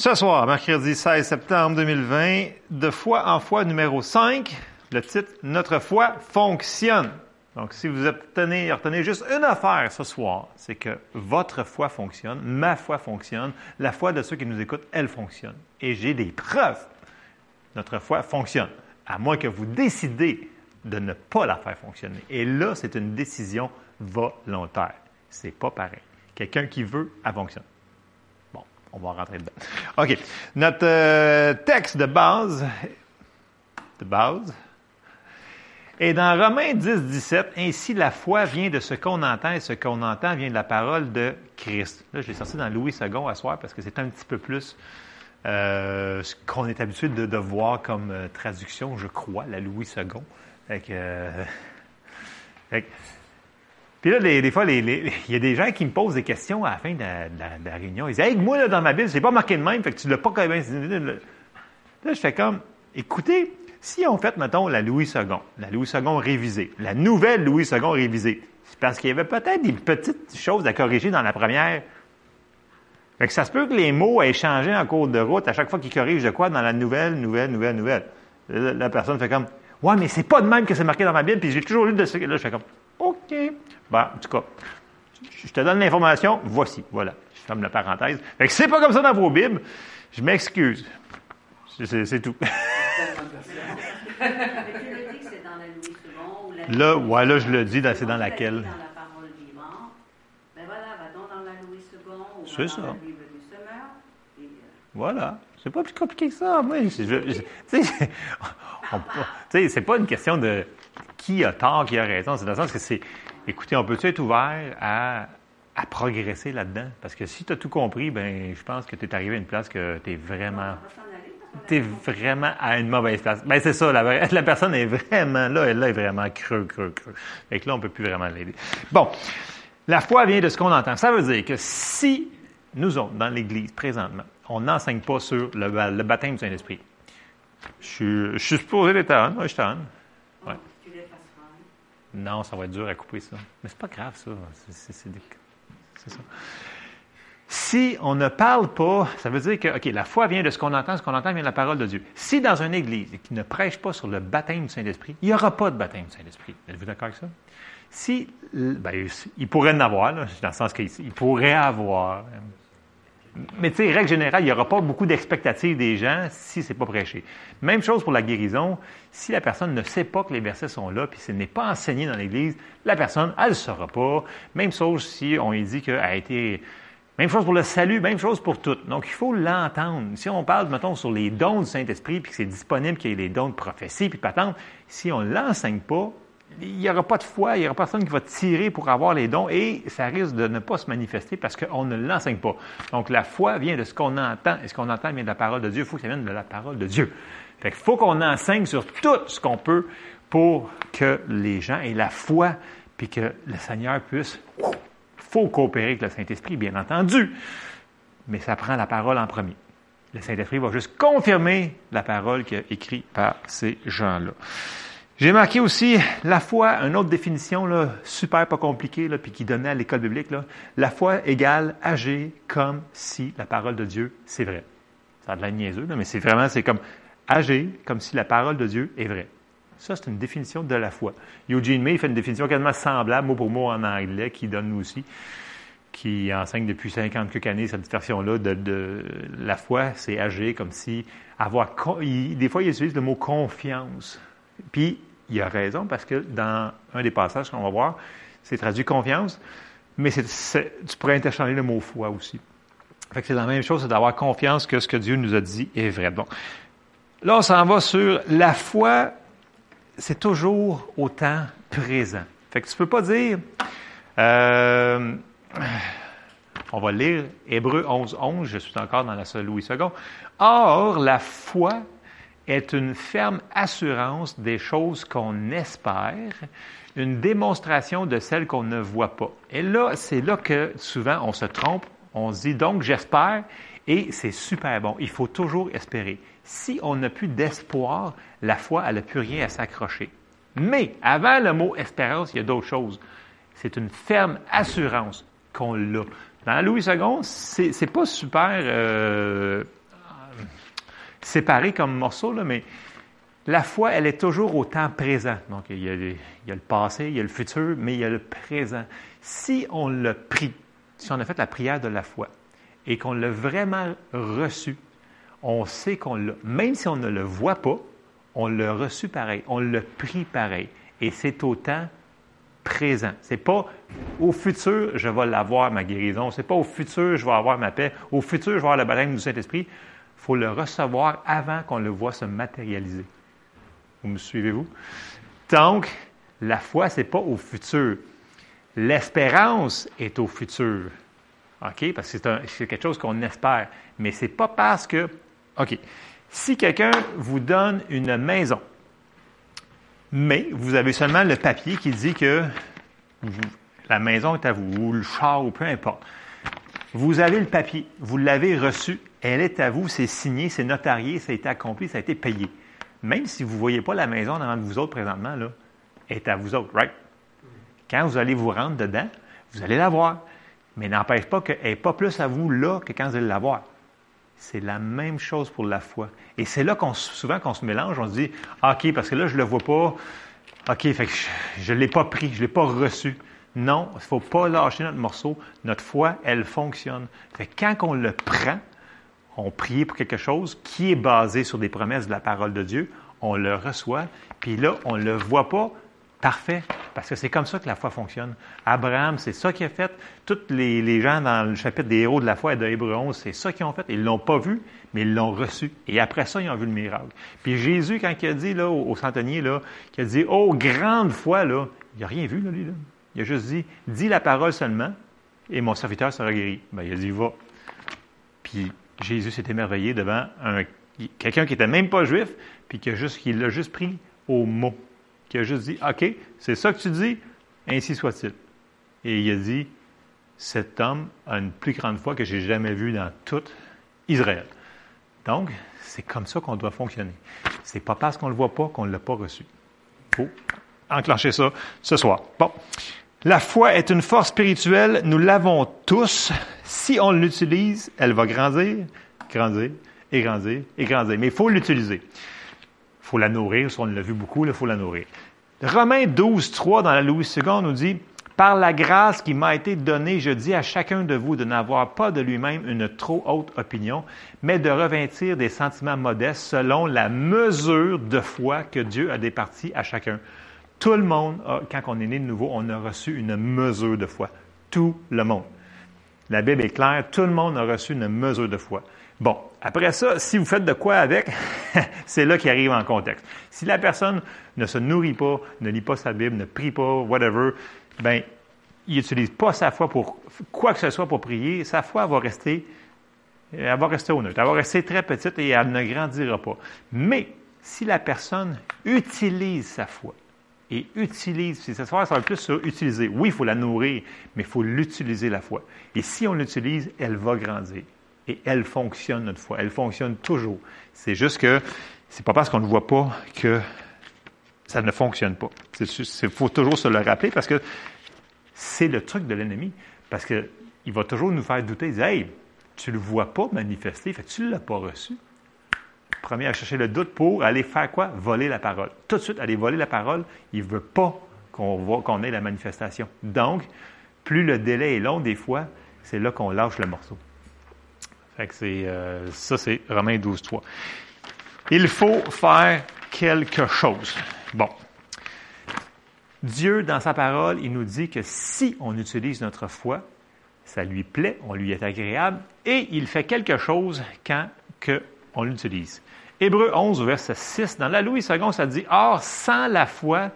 Ce soir, mercredi 16 septembre 2020, de foi en foi numéro 5, le titre Notre foi fonctionne. Donc, si vous obtenez, retenez juste une affaire ce soir, c'est que votre foi fonctionne, ma foi fonctionne, la foi de ceux qui nous écoutent, elle fonctionne. Et j'ai des preuves. Notre foi fonctionne. À moins que vous décidez de ne pas la faire fonctionner. Et là, c'est une décision volontaire. C'est pas pareil. Quelqu'un qui veut, elle fonctionne. On va rentrer dedans. OK. Notre euh, texte de base, de base, est dans Romains 10, 17. Ainsi, la foi vient de ce qu'on entend et ce qu'on entend vient de la parole de Christ. Là, je l'ai sorti dans Louis II à soir parce que c'est un petit peu plus euh, ce qu'on est habitué de, voir comme euh, traduction, je crois, la Louis II. Fait que, fait que- puis là, des, fois, il y a des gens qui me posent des questions à la fin de la, réunion. Ils disent Hey, moi, là, dans ma Bible, c'est pas marqué de même, fait que tu l'as pas quand même. Là, je fais comme Écoutez, si on fait, mettons, la Louis II, la Louis II révisée, la nouvelle Louis II révisée, c'est parce qu'il y avait peut-être des petites choses à corriger dans la première. Fait que ça se peut que les mots aient changé en cours de route à chaque fois qu'ils corrigent de quoi dans la nouvelle, nouvelle, nouvelle, nouvelle. Là, la personne fait comme Ouais, mais c'est pas de même que c'est marqué dans ma Bible, puis j'ai toujours lu de ce. Là, je fais comme OK. Ben, en tout cas, je te donne l'information, voici, voilà. Je ferme la parenthèse. Fait que c'est pas comme ça dans vos Bibles, je m'excuse. C'est- C'est c'est tout. Là, ouais, là, je le dis, dans- c'est dans laquelle? Ben C'est ça. euh, Voilà. C'est pas plus compliqué que ça. Moi, je- je- je- tu sais, on- tu sais, c'est pas une question de qui a tort, qui a raison. C'est dans le sens que c'est, écoutez, on peut-tu être ouvert à, progresser là-dedans? Parce que si tu as tout compris, ben, je pense que tu es arrivé à une place que tu es vraiment, tu es vraiment à une mauvaise place. Ben, c'est ça, la, personne est vraiment là, elle est vraiment creux, creux, creux. Fait que là, on peut plus vraiment l'aider. Bon. La foi vient de ce qu'on entend. Ça veut dire que si nous autres, dans l'Église, présentement, on n'enseigne pas sur le, ba- le baptême du Saint-Esprit, je, suis- je suis supposé l'être on. Moi, je suis on. Bon, Ouais. Tu l'effaceras. Non, ça va être dur à couper ça. Mais c'est pas grave, ça. C'est- ça. Si on ne parle pas, ça veut dire que, la foi vient de ce qu'on entend, ce qu'on entend vient de la parole de Dieu. Si dans une église qui ne prêche pas sur le baptême du Saint-Esprit, il n'y aura pas de baptême du Saint-Esprit. Êtes-vous d'accord avec ça? Si, ben, il pourrait en avoir, dans le sens qu'il il pourrait avoir. Mais tu sais, règle générale, il n'y aura pas beaucoup d'expectatives des gens si c'est pas prêché. Même chose pour la guérison. Si la personne ne sait pas que les versets sont là, puis ce n'est pas enseigné dans l'Église, la personne, elle ne saura pas. Même chose si on lui dit qu'elle a été... Même chose pour le salut, même chose pour tout. Donc, il faut l'entendre. Si on parle, mettons, sur les dons du Saint-Esprit, puis que c'est disponible qu'il y ait les dons de prophétie, puis patente, si on ne l'enseigne pas, il n'y aura pas de foi, il n'y aura personne qui va tirer pour avoir les dons et ça risque de ne pas se manifester parce qu'on ne l'enseigne pas. Donc la foi vient de ce qu'on entend et ce qu'on entend vient de la parole de Dieu. Il faut que ça vienne de la parole de Dieu. Fait qu'il faut qu'on enseigne sur tout ce qu'on peut pour que les gens aient la foi puis que le Seigneur puisse. Faut coopérer avec le Saint-Esprit, bien entendu, mais ça prend la parole en premier. Le Saint-Esprit va juste confirmer la parole qui est écrite par ces gens-là. J'ai marqué aussi la foi, une autre définition là, super pas compliquée, puis qui donnait à l'école biblique. Là. La foi égale agir comme si la parole de Dieu, c'est vrai. Ça a de la niaiseux, là, mais c'est vraiment, c'est comme agir comme si la parole de Dieu est vraie. Ça, c'est une définition de la foi. Eugene May fait une définition quasiment semblable, mot pour mot en anglais, qui donne nous aussi, qui enseigne depuis 50 quelques années cette version-là de, la foi, c'est agir comme si avoir. des fois, il utilise le mot confiance. Puis, il a raison parce que dans un des passages qu'on va voir, c'est traduit confiance, mais tu pourrais interchanger le mot foi aussi. Fait que c'est la même chose, c'est d'avoir confiance que ce que Dieu nous a dit est vrai. Là, on s'en va sur la foi, c'est toujours au temps présent. Fait que tu peux pas dire, euh, on va lire Hébreu 11, 11, je suis encore dans la seule Louis II. Or, la foi est une ferme assurance des choses qu'on espère, une démonstration de celles qu'on ne voit pas. Et là, c'est là que souvent on se trompe. On se dit donc j'espère et c'est super bon. Il faut toujours espérer. Si on n'a plus d'espoir, la foi, elle n'a plus rien à s'accrocher. Mais avant le mot espérance, il y a d'autres choses. C'est une ferme assurance qu'on l'a. Dans Louis II, c'est, pas super euh, séparés comme morceaux, là, mais la foi, elle est toujours au temps présent. Donc, il y, a, le passé, il y a le futur, mais il y a le présent. Si on l'a pris, si on a fait la prière de la foi et qu'on l'a vraiment reçu, on sait qu'on l'a. Même si on ne le voit pas, on l'a reçu pareil, on l'a pris pareil. Et c'est au temps présent. C'est pas au futur, je vais l'avoir, ma guérison. C'est pas au futur, je vais avoir ma paix. Au futur, je vais avoir le baptême du Saint-Esprit. Il faut le recevoir avant qu'on le voit se matérialiser. Vous me suivez-vous? Donc, la foi, ce n'est pas au futur. L'espérance est au futur. OK? Parce que c'est quelque chose qu'on espère. Mais ce n'est pas parce que. OK. Si quelqu'un vous donne une maison, mais vous avez seulement le papier qui dit que la maison est à vous, ou le char, ou peu importe. Vous avez le papier, vous l'avez reçu, elle est à vous, c'est signé, c'est notarié, ça a été accompli, ça a été payé. Même si vous ne voyez pas la maison devant vous autres présentement, là, elle est à vous autres, right? Quand vous allez vous rendre dedans, vous allez la voir. Mais n'empêche pas qu'elle n'est pas plus à vous là que quand vous allez la voir. C'est la même chose pour la foi. Et c'est là qu'on souvent qu'on se mélange, on se dit ah, OK, parce que là, je ne le vois pas. OK, fait que je ne l'ai pas pris, je ne l'ai pas reçu. Non, il ne faut pas lâcher notre morceau. Notre foi, elle fonctionne. Fait quand on le prend, on prie pour quelque chose qui est basé sur des promesses de la parole de Dieu, on le reçoit, puis là, on ne le voit pas parfait, parce que c'est comme ça que la foi fonctionne. Abraham, c'est ça qu'il a fait. Tous les, gens dans le chapitre des héros de la foi et de Hébreu 11, c'est ça qu'ils ont fait. Ils ne l'ont pas vu, mais ils l'ont reçu. Et après ça, ils ont vu le miracle. Puis Jésus, quand il a dit là, au, centenier, là, qu'il a dit Oh, grande foi, là, il n'a rien vu, là, lui. Il a juste dit Dis la parole seulement, et mon serviteur sera guéri. Ben, il a dit Va. Puis Jésus s'est émerveillé devant quelqu'un qui n'était même pas juif, puis qui, qui l'a juste pris au mot. Qui a juste dit OK, c'est ça que tu dis, ainsi soit-il. Et il a dit Cet homme a une plus grande foi que j'ai jamais vue dans tout Israël. Donc, c'est comme ça qu'on doit fonctionner. C'est pas parce qu'on ne le voit pas qu'on ne l'a pas reçu. Il faut enclencher ça ce soir. Bon. La foi est une force spirituelle, nous l'avons tous. Si on l'utilise, elle va grandir, grandir, et grandir, et grandir. Mais il faut l'utiliser. Il faut la nourrir, on l'a vu beaucoup, il faut la nourrir. Romains 12, 3 dans la Louis II nous dit, Par la grâce qui m'a été donnée, je dis à chacun de vous de n'avoir pas de lui-même une trop haute opinion, mais de revêtir des sentiments modestes selon la mesure de foi que Dieu a départie à chacun. Tout le monde, quand on est né de nouveau, on a reçu une mesure de foi. Tout le monde. La Bible est claire, tout le monde a reçu une mesure de foi. Bon, après ça, si vous faites de quoi avec, c'est là qu'il arrive en contexte. Si la personne ne se nourrit pas, ne lit pas sa Bible, ne prie pas, whatever, ben, il n'utilise pas sa foi pour quoi que ce soit pour prier, sa foi va rester, elle va rester au neutre. Elle va rester très petite et elle ne grandira pas. Mais si la personne utilise sa foi, et utilise. Fois, ça va plus sur utiliser. Oui, il faut la nourrir, mais il faut l'utiliser la foi. Et si on l'utilise, elle va grandir. Et elle fonctionne, notre foi. Elle fonctionne toujours. C'est juste que c'est pas parce qu'on ne voit pas que ça ne fonctionne pas. Il faut toujours se le rappeler parce que c'est le truc de l'ennemi. Parce qu'il va toujours nous faire douter. Il dit, hey, tu ne le vois pas manifester, tu ne l'as pas reçu premier à chercher le doute pour aller faire quoi? Voler la parole. Tout de suite, aller voler la parole, il ne veut pas qu'on ait la manifestation. Donc, plus le délai est long, des fois, c'est là qu'on lâche le morceau. Fait que c'est, euh, ça, c'est Romains 12, 3. Il faut faire quelque chose. Bon. Dieu, dans sa parole, il nous dit que si on utilise notre foi, ça lui plaît, on lui est agréable, et il fait quelque chose quand que on l'utilise. Hébreu 11, verset 6, dans la Louis II, ça dit Or, sans la foi,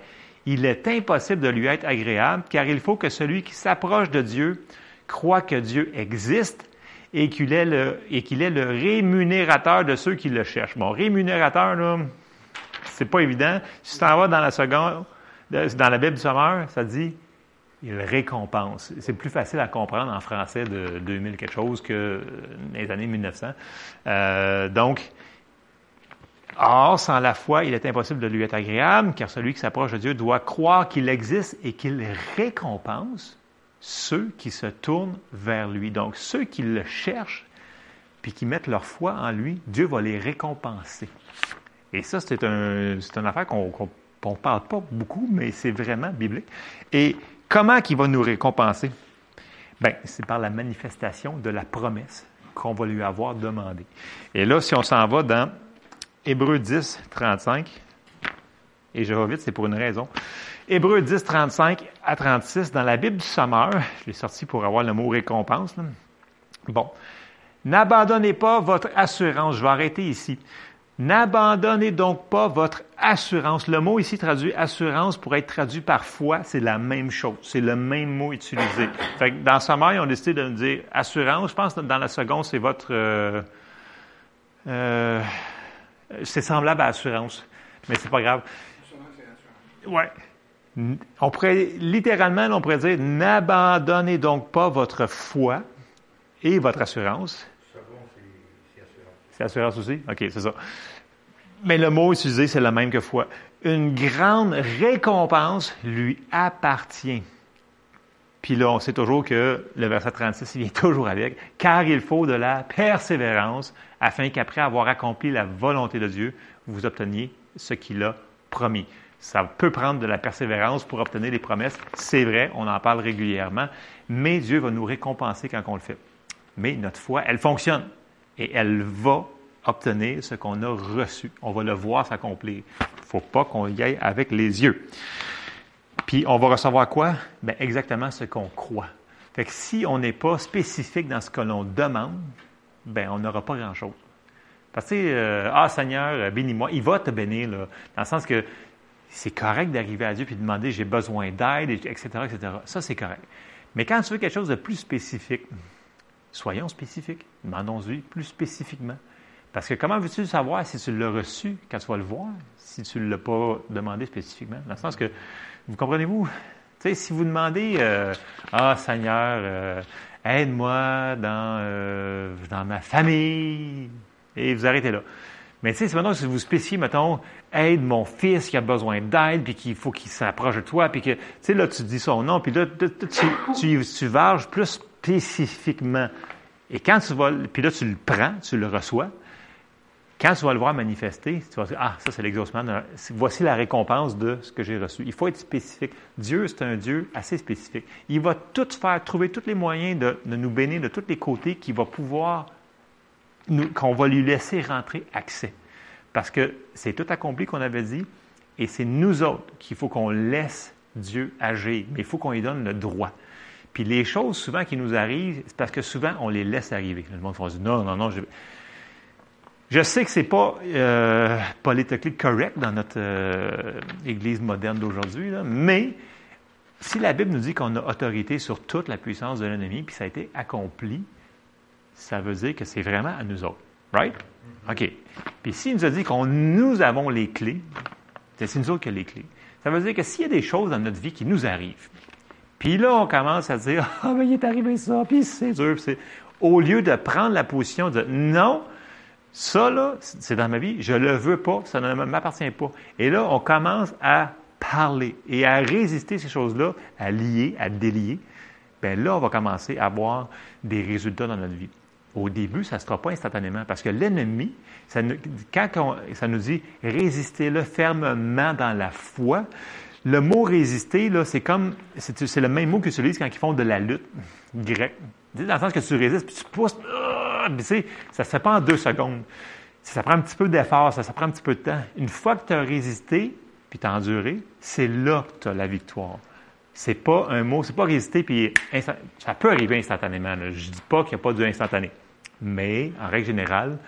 il est impossible de lui être agréable, car il faut que celui qui s'approche de Dieu croit que Dieu existe et qu'il est, le, et qu'il est le rémunérateur de ceux qui le cherchent. Bon, rémunérateur, là, c'est pas évident. Si tu t'en vas dans la seconde, dans la Bible du Sommeur, ça dit il récompense. C'est plus facile à comprendre en français de 2000 quelque chose que les années 1900. Euh, donc, Or, sans la foi, il est impossible de lui être agréable, car celui qui s'approche de Dieu doit croire qu'il existe et qu'il récompense ceux qui se tournent vers lui. Donc, ceux qui le cherchent, puis qui mettent leur foi en lui, Dieu va les récompenser. Et ça, c'est un, une affaire qu'on ne parle pas beaucoup, mais c'est vraiment biblique. Et comment il va nous récompenser? Bien, c'est par la manifestation de la promesse qu'on va lui avoir demandé. Et là, si on s'en va dans Hébreu 10, 35, et je vais vite, c'est pour une raison. Hébreu 10, 35 à 36, dans la Bible du Sommeur, je l'ai sorti pour avoir le mot récompense. Bon. N'abandonnez pas votre assurance. Je vais arrêter ici. N'abandonnez donc pas votre assurance. Le mot ici traduit assurance pour être traduit par foi, c'est la même chose. C'est le même mot utilisé. Fait que dans Sommeur, ils ont décidé de nous dire assurance. Je pense que dans la seconde, c'est votre. Euh, euh, c'est semblable à assurance, mais c'est pas grave. Ouais. On pourrait, littéralement, on pourrait dire, n'abandonnez donc pas votre foi et votre assurance. C'est assurance aussi? OK, c'est ça. Mais le mot utilisé, c'est le même que foi. Une grande récompense lui appartient. Puis là, on sait toujours que le verset 36, il vient toujours avec, car il faut de la persévérance afin qu'après avoir accompli la volonté de Dieu, vous obteniez ce qu'il a promis. Ça peut prendre de la persévérance pour obtenir les promesses. C'est vrai, on en parle régulièrement, mais Dieu va nous récompenser quand on le fait. Mais notre foi, elle fonctionne et elle va obtenir ce qu'on a reçu. On va le voir s'accomplir. Il ne faut pas qu'on y aille avec les yeux. Puis on va recevoir quoi? Bien, exactement ce qu'on croit. Fait que si on n'est pas spécifique dans ce que l'on demande, ben on n'aura pas grand-chose. Parce que, euh, ah Seigneur, bénis-moi, il va te bénir, là, dans le sens que c'est correct d'arriver à Dieu et de demander j'ai besoin d'aide, etc., etc. Ça, c'est correct. Mais quand tu veux quelque chose de plus spécifique, soyons spécifiques. Demandons-lui plus spécifiquement. Parce que comment veux-tu savoir si tu l'as reçu quand tu vas le voir, si tu ne l'as pas demandé spécifiquement? Dans le sens que, vous comprenez-vous? Si vous demandez, euh, ah Seigneur, euh, aide-moi dans, euh, dans ma famille, et vous arrêtez là. Mais c'est maintenant si vous spécifiez, mettons, aide mon fils qui a besoin d'aide, puis qu'il faut qu'il s'approche de toi, puis que, tu là, tu dis son nom, puis là, tu, tu, tu varges plus spécifiquement. Et quand tu vas, puis là, tu le prends, tu le reçois, quand tu vas le voir manifester, tu vas dire, ah, ça c'est l'exaucement, voici la récompense de ce que j'ai reçu. Il faut être spécifique. Dieu, c'est un Dieu assez spécifique. Il va tout faire, trouver tous les moyens de, nous bénir de tous les côtés qui va pouvoir qu'on va lui laisser rentrer accès. Parce que c'est tout accompli qu'on avait dit, et c'est nous autres qu'il faut qu'on laisse Dieu agir, mais il faut qu'on lui donne le droit. Puis les choses souvent qui nous arrivent, c'est parce que souvent on les laisse arriver. Le monde va dire non, non, non. Je sais que c'est pas euh, politiquement correct dans notre euh, Église moderne d'aujourd'hui, mais si la Bible nous dit qu'on a autorité sur toute la puissance de l'ennemi, puis ça a été accompli, ça veut dire que c'est vraiment à nous autres. Right? OK. Puis s'il nous a dit qu'on nous avons les clés, c'est nous autres qui avons les clés. Ça veut dire que s'il y a des choses dans notre vie qui nous arrivent, puis là, on commence à dire Ah, mais il est arrivé ça, puis c'est dur. c'est... Au lieu de prendre la position de non, ça, là, c'est dans ma vie, je ne le veux pas, ça ne m'appartient pas. Et là, on commence à parler et à résister ces choses-là, à lier, à délier. Bien là, on va commencer à avoir des résultats dans notre vie. Au début, ça ne se fera pas instantanément parce que l'ennemi, quand ça nous dit résistez-le fermement dans la foi, le mot résister, là, c'est comme, c'est, le même mot qu'ils utilisent quand ils font de la lutte grecque. Dans le sens que tu résistes, puis tu pousses, ah, ça ne se fait pas en deux secondes. Ça prend un petit peu d'effort, ça, prend un petit peu de temps. Une fois que tu as résisté, puis tu as enduré, c'est là que tu as la victoire. C'est pas un mot, c'est pas résister, puis ça peut arriver instantanément. Je Je dis pas qu'il n'y a pas du instantané. Mais, en règle générale,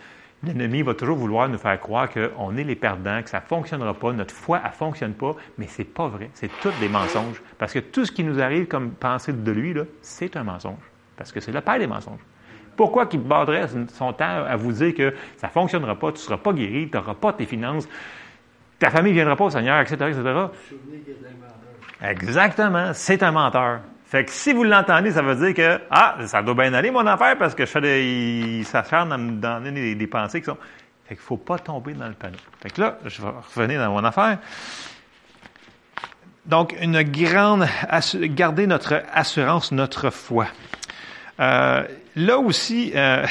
l'ennemi va toujours vouloir nous faire croire qu'on est les perdants, que ça ne fonctionnera pas, notre foi, ne fonctionne pas, mais ce n'est pas vrai. C'est tout des mensonges. Parce que tout ce qui nous arrive comme pensée de lui, c'est un mensonge. Parce que c'est le père des mensonges. Pourquoi qu'il baudrait son temps à vous dire que ça ne fonctionnera pas, tu ne seras pas guéri, tu n'auras pas tes finances, ta famille ne viendra pas au Seigneur, etc., etc. Exactement, c'est un menteur. Fait que si vous l'entendez, ça veut dire que, ah, ça doit bien aller mon affaire parce que je fais des, ça charne à me donner des, pensées qui sont. Fait qu'il faut pas tomber dans le panneau. Fait que là, je vais revenir dans mon affaire. Donc, une grande, garder notre assurance, notre foi. Euh, là aussi, euh,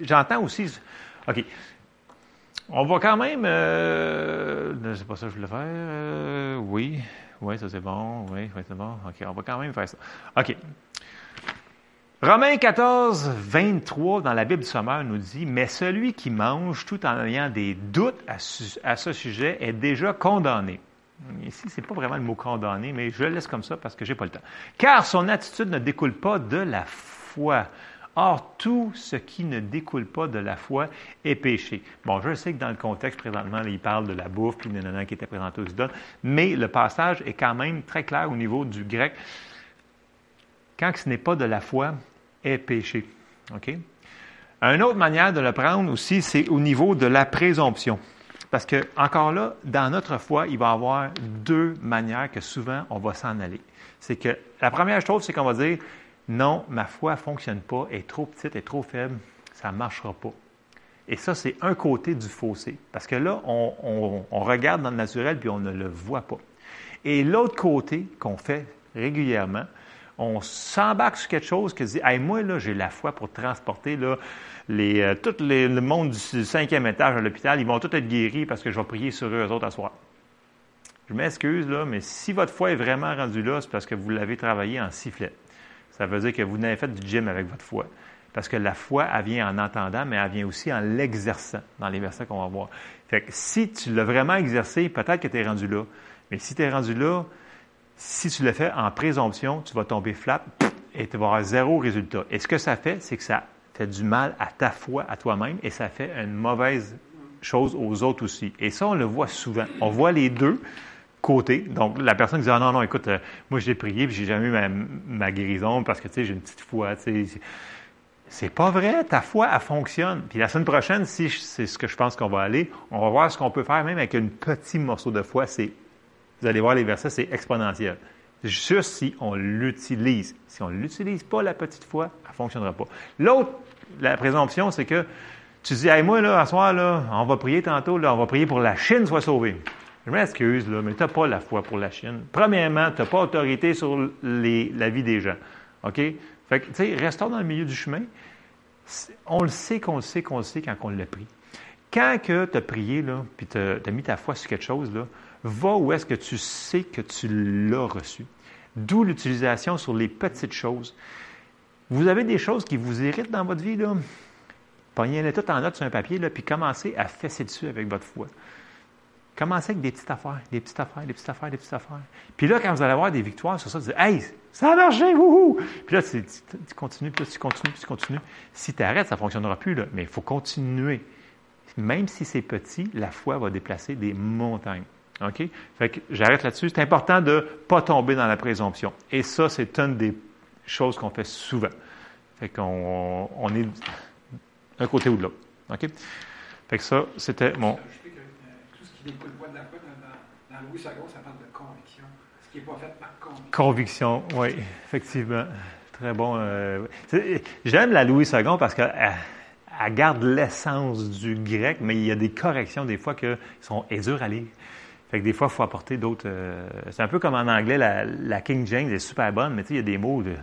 j'entends aussi. OK. On va quand même. Euh, c'est pas ça que je voulais faire. Euh, oui. Oui, ça c'est bon. Oui, oui c'est bon. OK, on va quand même faire ça. OK. Romains 14, 23 dans la Bible du Sommeur nous dit Mais celui qui mange tout en ayant des doutes à, à ce sujet est déjà condamné. Ici, ce n'est pas vraiment le mot condamné, mais je le laisse comme ça parce que je n'ai pas le temps. Car son attitude ne découle pas de la foi. Or, tout ce qui ne découle pas de la foi est péché. Bon, je sais que dans le contexte présentement, il parle de la bouffe, puis nanana qui était présenté aux idoles, mais le passage est quand même très clair au niveau du grec. Quand ce n'est pas de la foi, est péché. OK? Une autre manière de le prendre aussi, c'est au niveau de la présomption. Parce que, encore là, dans notre foi, il va y avoir deux manières que souvent on va s'en aller. C'est que la première chose, c'est qu'on va dire non, ma foi ne fonctionne pas, elle est trop petite, elle est trop faible, ça ne marchera pas. Et ça, c'est un côté du fossé. Parce que là, on, regarde dans le naturel puis on ne le voit pas. Et l'autre côté qu'on fait régulièrement, on s'embarque sur quelque chose qui dit hey, moi, là, j'ai la foi pour transporter euh, tout le monde du cinquième étage à l'hôpital, ils vont tous être guéris parce que je vais prier sur eux, eux autres à soir. Je m'excuse, là, mais si votre foi est vraiment rendue là, c'est parce que vous l'avez travaillé en sifflet. Ça veut dire que vous n'avez fait du gym avec votre foi. Parce que la foi, elle vient en entendant, mais elle vient aussi en l'exerçant dans les versets qu'on va voir. Fait que si tu l'as vraiment exercé, peut-être que tu es rendu là. Mais si tu es rendu là, si tu le fais en présomption, tu vas tomber flat et tu vas avoir zéro résultat. Et ce que ça fait, c'est que ça fait du mal à ta foi, à toi-même, et ça fait une mauvaise chose aux autres aussi. Et ça, on le voit souvent. On voit les deux côtés. Donc, la personne qui dit, ah non, non, écoute, euh, moi, j'ai prié, puis j'ai jamais eu ma, guérison parce que, tu sais, j'ai une petite foi. C'est pas vrai, ta foi, elle fonctionne. Puis la semaine prochaine, si c'est ce que je pense qu'on va aller, on va voir ce qu'on peut faire même avec un petit morceau de foi. C'est, vous allez voir les versets, c'est exponentiel. Juste si on l'utilise. Si on ne l'utilise pas, la petite foi, elle ne fonctionnera pas. L'autre la présomption, c'est que tu dis, hey, moi, là, à soir, là, on va prier tantôt, là, on va prier pour la Chine soit sauvée. Je m'excuse, là, mais tu n'as pas la foi pour la Chine. Premièrement, tu n'as pas autorité sur la vie des gens. OK? Fait que, tu sais, restons dans le milieu du chemin. On le sait qu'on le sait qu'on le sait quand on l'a pris. Quand que tu as prié, là, puis tu as, mis ta foi sur quelque chose, là, va où est-ce que tu sais que tu l'as reçu. D'où l'utilisation sur les petites choses. Vous avez des choses qui vous irritent dans votre vie, là. Pognez-les toutes en note sur un papier, là, puis commencez à fesser dessus avec votre foi. Commencez avec des petites affaires, des petites affaires, des petites affaires, des petites affaires. Puis là, quand vous allez avoir des victoires sur ça, vous dites Hey, ça a marché, wouhou! Puis là, tu, continues, puis là, tu continues, puis tu continues. Si tu arrêtes, ça ne fonctionnera plus, là. Mais il faut continuer. Même si c'est petit, la foi va déplacer des montagnes. OK? Fait que j'arrête là-dessus. C'est important de ne pas tomber dans la présomption. Et ça, c'est une des chose qu'on fait souvent. Fait qu'on on est d'un côté ou de l'autre. OK? Fait que ça, c'était mon. Tout ce qui découle pas de la foi, dans, dans Louis II, ça parle de conviction. Ce qui n'est pas fait par conviction. Conviction, oui, effectivement. Très bon. Euh, j'aime la Louis II parce qu'elle elle garde l'essence du grec, mais il y a des corrections des fois qui sont dures à lire. Fait que des fois, il faut apporter d'autres. Euh, c'est un peu comme en anglais, la, King James est super bonne, mais tu sais, il y a des mots de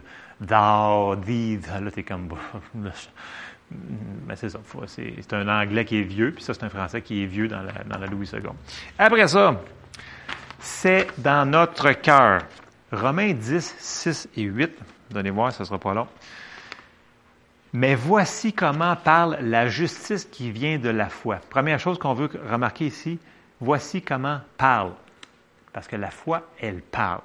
thou, thee, là, t'es comme. mais c'est ça. C'est un anglais qui est vieux, puis ça, c'est un français qui est vieux dans la, Louis II. Après ça, c'est dans notre cœur. Romains 10, 6 et 8. Donnez voir, ça ne sera pas long. Mais voici comment parle la justice qui vient de la foi. Première chose qu'on veut remarquer ici, Voici comment parle. Parce que la foi, elle parle.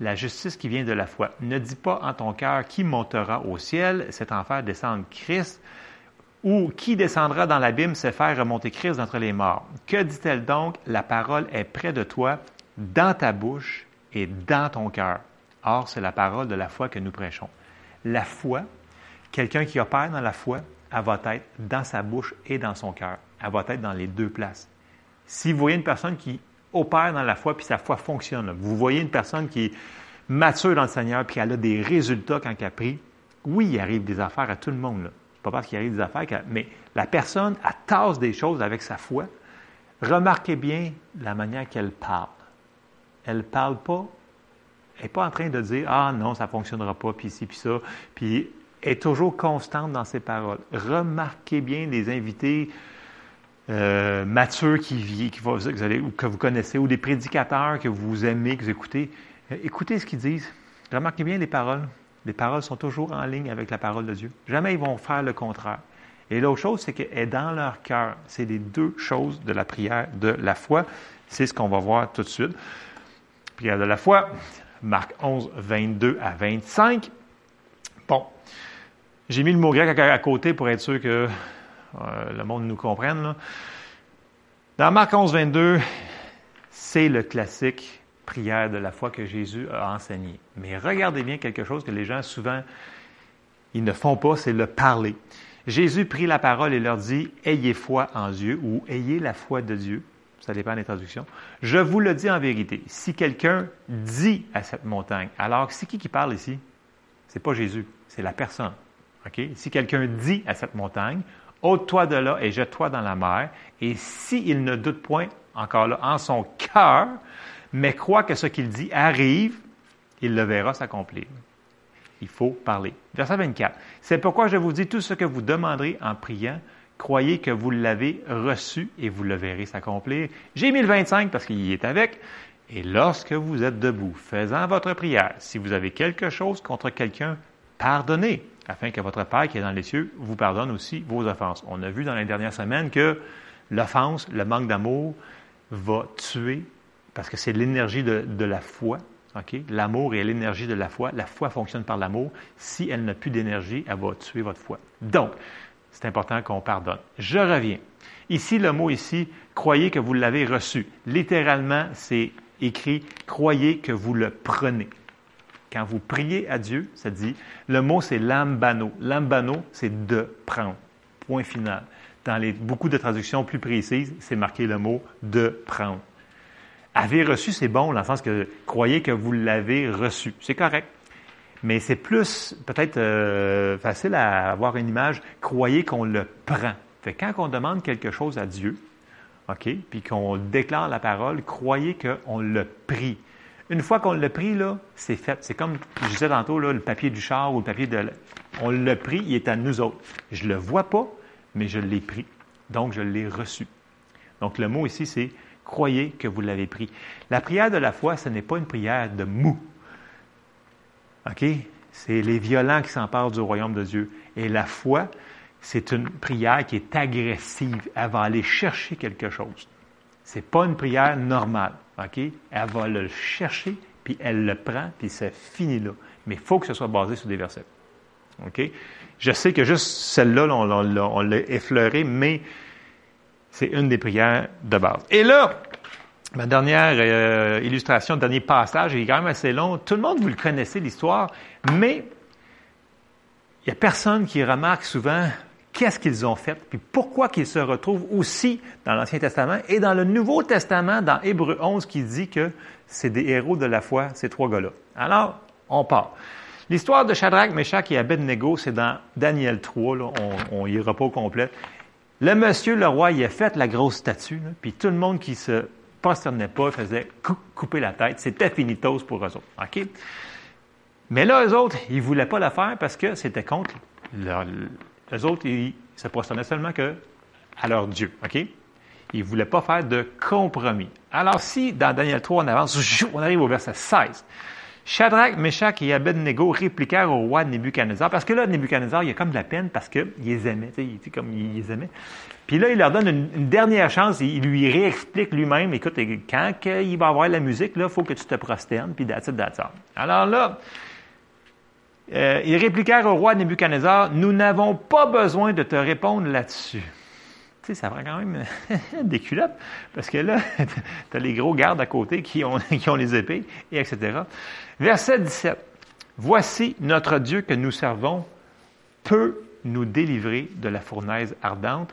La justice qui vient de la foi. Ne dis pas en ton cœur qui montera au ciel, c'est en faire descendre Christ, ou qui descendra dans l'abîme, c'est faire remonter Christ d'entre les morts. Que dit-elle donc? La parole est près de toi, dans ta bouche et dans ton cœur. Or, c'est la parole de la foi que nous prêchons. La foi, quelqu'un qui opère dans la foi, elle va être dans sa bouche et dans son cœur. Elle va être dans les deux places. Si vous voyez une personne qui opère dans la foi, puis sa foi fonctionne, vous voyez une personne qui est mature dans le Seigneur, puis elle a des résultats quand elle a pris, oui, il arrive des affaires à tout le monde. C'est pas parce qu'il arrive des affaires, mais la personne, elle tasse des choses avec sa foi. Remarquez bien la manière qu'elle parle. Elle ne parle pas, elle n'est pas en train de dire Ah non, ça ne fonctionnera pas, puis ci, puis ça. Puis est toujours constante dans ses paroles. Remarquez bien les invités euh, matures qui, qui qui vous allez, ou que vous connaissez, ou des prédicateurs que vous aimez, que vous écoutez. Euh, écoutez ce qu'ils disent. Remarquez bien les paroles. Les paroles sont toujours en ligne avec la parole de Dieu. Jamais ils vont faire le contraire. Et l'autre chose, c'est qu'elle est dans leur cœur. C'est les deux choses de la prière de la foi. C'est ce qu'on va voir tout de suite. Prière de la foi, Marc 11, 22 à 25. Bon, j'ai mis le mot grec à côté pour être sûr que le monde nous comprenne. Dans Marc 11, 22, c'est le classique prière de la foi que Jésus a enseigné. Mais regardez bien quelque chose que les gens souvent ils ne font pas, c'est le parler. Jésus prit la parole et leur dit Ayez foi en Dieu ou Ayez la foi de Dieu. Ça dépend des traductions. Je vous le dis en vérité. Si quelqu'un dit à cette montagne, alors c'est qui qui parle ici? C'est pas Jésus, c'est la personne. Si quelqu'un dit à cette montagne, ôte-toi de là et jette-toi dans la mer, et s'il ne doute point, encore là, en son cœur, mais croit que ce qu'il dit arrive, il le verra s'accomplir. Il faut parler. Verset 24. C'est pourquoi je vous dis tout ce que vous demanderez en priant. Croyez que vous l'avez reçu et vous le verrez s'accomplir. J'ai mis le 25 parce qu'il y est avec. Et lorsque vous êtes debout, faisant votre prière, si vous avez quelque chose contre quelqu'un, pardonnez, afin que votre Père qui est dans les cieux vous pardonne aussi vos offenses. On a vu dans les dernières semaines que l'offense, le manque d'amour, va tuer, parce que c'est l'énergie de, de la foi, L'amour est l'énergie de la foi. La foi fonctionne par l'amour. Si elle n'a plus d'énergie, elle va tuer votre foi. Donc, c'est important qu'on pardonne. Je reviens. Ici, le mot ici, croyez que vous l'avez reçu. Littéralement, c'est écrit croyez que vous le prenez. Quand vous priez à Dieu, ça dit, le mot c'est lambano. Lambano, c'est de prendre. Point final. Dans les, beaucoup de traductions plus précises, c'est marqué le mot de prendre. Avez reçu, c'est bon, dans le sens que croyez que vous l'avez reçu. C'est correct. Mais c'est plus peut-être euh, facile à avoir une image, croyez qu'on le prend. Fait quand on demande quelque chose à Dieu, OK, puis qu'on déclare la parole, croyez qu'on le prie. Une fois qu'on l'a pris, là, c'est fait. C'est comme je disais tantôt, le papier du char ou le papier de. On l'a pris, il est à nous autres. Je ne le vois pas, mais je l'ai pris. Donc, je l'ai reçu. Donc, le mot ici, c'est croyez que vous l'avez pris. La prière de la foi, ce n'est pas une prière de mou. OK? C'est les violents qui s'emparent du royaume de Dieu. Et la foi, c'est une prière qui est agressive. Elle va aller chercher quelque chose. Ce n'est pas une prière normale. OK? Elle va le chercher, puis elle le prend, puis c'est fini là. Mais il faut que ce soit basé sur des versets. OK? Je sais que juste celle-là, on l'a effleuré, mais c'est une des prières de base. Et là, ma dernière euh, illustration, dernier passage, il est quand même assez long. Tout le monde, vous le connaissez, l'histoire, mais il n'y a personne qui remarque souvent qu'est-ce qu'ils ont fait, puis pourquoi qu'ils se retrouvent aussi dans l'Ancien Testament et dans le Nouveau Testament, dans Hébreu 11, qui dit que c'est des héros de la foi, ces trois gars-là. Alors, on part. L'histoire de Shadrach, Meshach et Abednego, c'est dans Daniel 3, on n'ira pas au complet. Le monsieur, le roi, il a fait la grosse statue, puis tout le monde qui se prosternait pas faisait couper la tête. C'était finitos pour eux autres. OK? Mais là, eux autres, ils voulaient pas la faire parce que c'était contre leur, eux autres, ils se prosternaient seulement que à leur Dieu. OK? Ils ne voulaient pas faire de compromis. Alors, si dans Daniel 3, on avance, on arrive au verset 16. Shadrach, Meshach et Abednego répliquèrent au roi Nebuchadnezzar, parce que là, Nebuchadnezzar, il a comme de la peine parce qu'il les aimait, tu sais, comme il les aimait. Puis là, il leur donne une, dernière chance, il lui réexplique lui-même, écoute, quand il va avoir la musique, il faut que tu te prosternes, puis that's it, that's Alors là, euh, ils répliquèrent au roi Nebuchadnezzar, nous n'avons pas besoin de te répondre là-dessus. Tu sais, ça prend quand même des culottes, parce que là, tu as les gros gardes à côté qui ont, qui ont les épées, et etc. Verset 17. Voici notre Dieu que nous servons peut nous délivrer de la fournaise ardente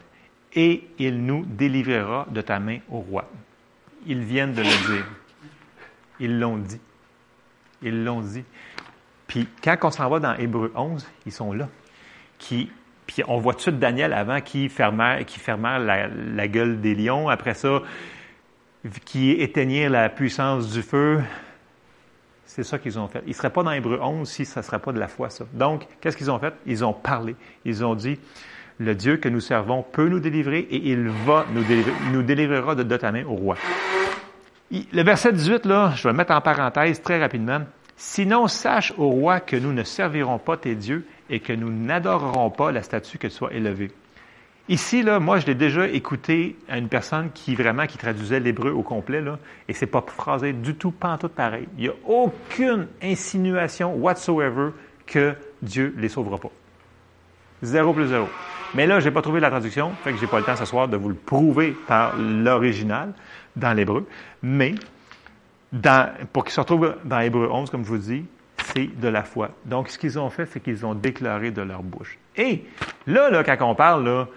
et il nous délivrera de ta main au roi. Ils viennent de le dire. Ils l'ont dit. Ils l'ont dit. Puis quand on s'en va dans Hébreu 11, ils sont là. Qui, puis on voit tout de Daniel avant qui fermait, qui la, gueule des lions. Après ça, qui éteignirent la puissance du feu C'est ça qu'ils ont fait. Ils ne seraient pas dans Hébreu 11 si ça ne serait pas de la foi, ça. Donc, qu'est-ce qu'ils ont fait? Ils ont parlé. Ils ont dit, le Dieu que nous servons peut nous délivrer et il va nous délivrer, nous délivrera de, de ta main au roi. Le verset 18, là, je vais le mettre en parenthèse très rapidement. Sinon, sache au roi que nous ne servirons pas tes dieux et que nous n'adorerons pas la statue que tu sois élevée. Ici, là, moi, je l'ai déjà écouté à une personne qui vraiment qui traduisait l'hébreu au complet, là, et c'est pas phrasé du tout, pas tout pareil. Il n'y a aucune insinuation whatsoever que Dieu les sauvera pas. Zéro plus zéro. Mais là, j'ai pas trouvé la traduction, fait que j'ai pas le temps ce soir de vous le prouver par l'original dans l'hébreu. Mais pour qu'il se retrouve dans Hébreu 11, comme je vous dis, c'est de la foi. Donc, ce qu'ils ont fait, c'est qu'ils ont déclaré de leur bouche. Et là, là, quand on parle, là,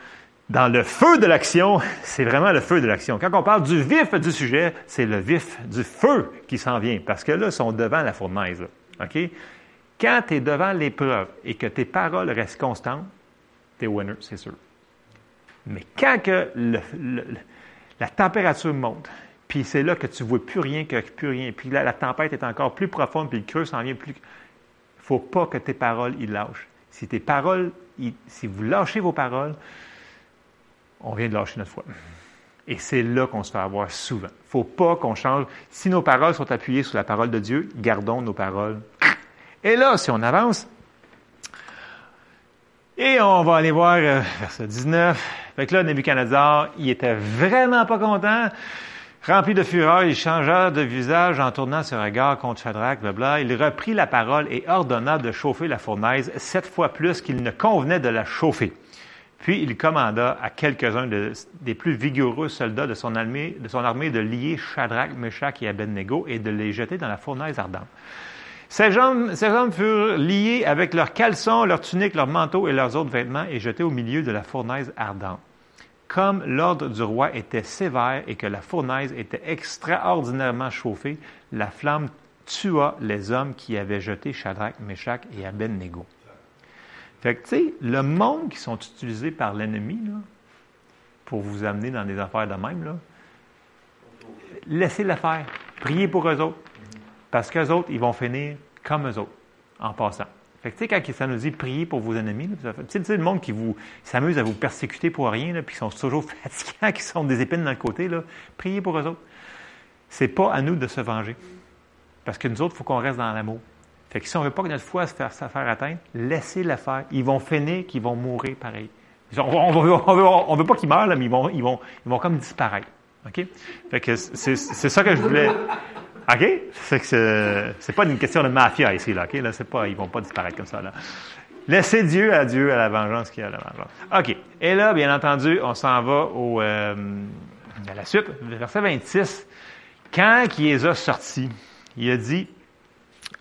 dans le feu de l'action, c'est vraiment le feu de l'action. Quand on parle du vif du sujet, c'est le vif du feu qui s'en vient. Parce que là, ils sont devant la fournaise. OK? Quand tu es devant l'épreuve et que tes paroles restent constantes, tu es winner, c'est sûr. Mais quand la température monte, puis c'est là que tu vois plus rien, que plus rien, puis là, la tempête est encore plus profonde, puis le creux s'en vient plus. faut pas que tes paroles, ils lâchent. Si tes paroles, si vous lâchez vos paroles, on vient de lâcher notre foi. Et c'est là qu'on se fait avoir souvent. faut pas qu'on change. Si nos paroles sont appuyées sur la parole de Dieu, gardons nos paroles. Et là, si on avance, et on va aller voir euh, verset 19. Fait que là, Nebuchadnezzar, il était vraiment pas content. Rempli de fureur, il changea de visage en tournant ses regards contre Shadrach, blabla. Il reprit la parole et ordonna de chauffer la fournaise sept fois plus qu'il ne convenait de la chauffer. Puis il commanda à quelques-uns de- des plus vigoureux soldats de son, armée, de lier Shadrach, Meshach et Abednego et de les jeter dans la fournaise ardente. Ces hommes furent liés avec leurs caleçons, leurs tuniques, leurs manteaux et leurs autres vêtements et jetés au milieu de la fournaise ardente. Comme l'ordre du roi était sévère et que la fournaise était extraordinairement chauffée, la flamme tua les hommes qui avaient jeté Shadrach, Meshach et Abednego. Fait que, tu sais, le monde qui sont utilisés par l'ennemi, pour vous amener dans des affaires de même, là, laissez-le faire. Priez pour eux autres. Parce qu'eux autres, ils vont finir comme eux autres, en passant. Fait que, tu sais, quand ça nous dit prier pour vos ennemis, tu sais, le monde qui vous s'amuse à vous persécuter pour rien, puis qui sont toujours fatigants, qui sont des épines dans le côté, là, priez pour eux autres. C'est pas à nous de se venger. Parce que nous autres, il faut qu'on reste dans l'amour. Fait que si on veut pas que notre foi se fasse se faire atteindre, laissez-le faire. Ils vont finir qu'ils vont mourir pareil. On on veut, pas qu'ils meurent, mais ils vont, ils, vont, comme disparaître. OK? Fait que c'est ça que je voulais. OK? C'est pas une question de mafia ici, là. OK? Là, ils vont pas disparaître comme ça, là. Laissez Dieu à Dieu à la vengeance qui a la vengeance. OK. Et là, bien entendu, on s'en va au, euh, à la suite, verset 26. Quand il les il a dit,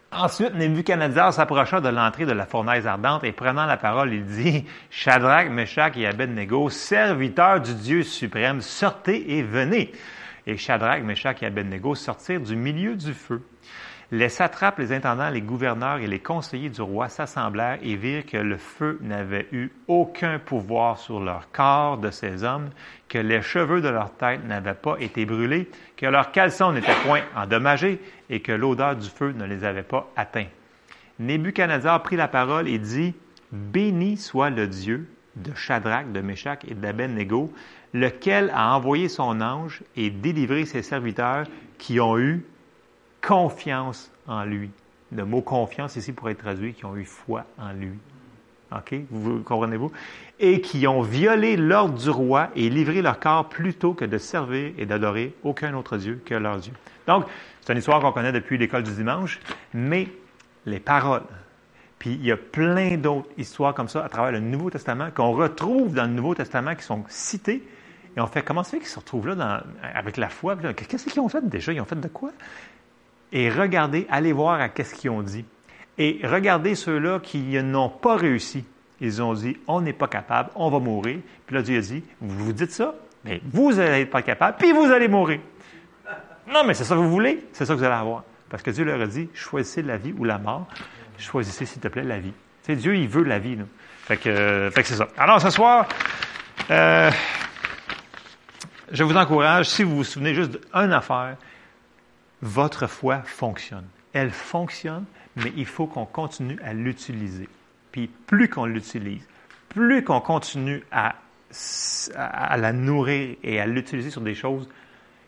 Ensuite, Nebuchadnezzar s'approcha de l'entrée de la fournaise ardente et prenant la parole, il dit, Shadrach, Meshach et Abednego, serviteurs du Dieu suprême, sortez et venez. Et Shadrach, Meshach et Abednego sortirent du milieu du feu. Les satrapes, les intendants, les gouverneurs et les conseillers du roi s'assemblèrent et virent que le feu n'avait eu aucun pouvoir sur leur corps de ces hommes, que les cheveux de leur tête n'avaient pas été brûlés, que leurs caleçons n'étaient point endommagés et que l'odeur du feu ne les avait pas atteints. Nebuchadnezzar prit la parole et dit, Béni soit le Dieu de Shadrach, de Meshach et d'Abednego, lequel a envoyé son ange et délivré ses serviteurs qui ont eu confiance en lui. Le mot confiance ici pourrait être traduit qui ont eu foi en lui. OK? Vous comprenez-vous? Et qui ont violé l'ordre du roi et livré leur corps plutôt que de servir et d'adorer aucun autre Dieu que leur Dieu. Donc, c'est une histoire qu'on connaît depuis l'école du dimanche, mais les paroles. Puis il y a plein d'autres histoires comme ça à travers le Nouveau Testament qu'on retrouve dans le Nouveau Testament qui sont citées. Et on fait comment ça fait qu'ils se retrouvent là avec la foi? Qu'est-ce qu'ils ont fait déjà? Ils ont fait de quoi? et regardez, allez voir à qu'est-ce qu'ils ont dit. Et regardez ceux-là qui n'ont pas réussi. Ils ont dit, on n'est pas capable, on va mourir. Puis là, Dieu a dit, vous vous dites ça, mais vous allez être pas capable, puis vous allez mourir. Non, mais c'est ça que vous voulez, c'est ça que vous allez avoir. Parce que Dieu leur a dit, choisissez la vie ou la mort. Choisissez, s'il te plaît, la vie. Tu sais, Dieu, il veut la vie. Là. Fait que, euh, que c'est ça. Alors, ce soir, euh, je vous encourage, si vous vous souvenez juste d'une affaire, votre foi fonctionne. elle fonctionne, mais il faut qu'on continue à l'utiliser. Puis plus qu'on l'utilise, plus qu'on continue à, la nourrir et à l'utiliser sur des choses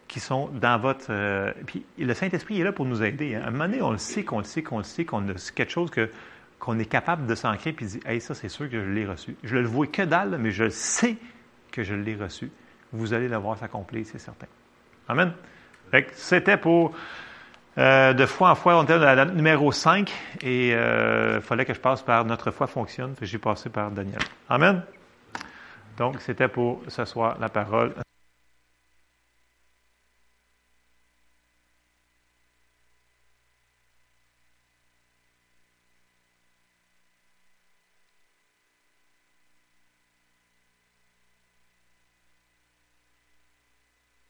qui sont dans votre... Euh, puis le Saint-Esprit est là pour nous aider. Hein. À un moment donné, on le sait, qu'on le sait, qu'on le sait, qu'on a quelque chose que, qu'on est capable de s'ancrer puis dire, hey, ça, c'est sûr que je l'ai reçu. Je le vois que dalle, mais je sais que je l'ai reçu. Vous allez le voir s'accomplir, c'est certain. Amen. C'était pour euh, de foi en foi. On était à la numéro 5 et il euh, fallait que je passe par Notre foi fonctionne. J'ai passé par Daniel. Amen. Donc, c'était pour ce soir la parole.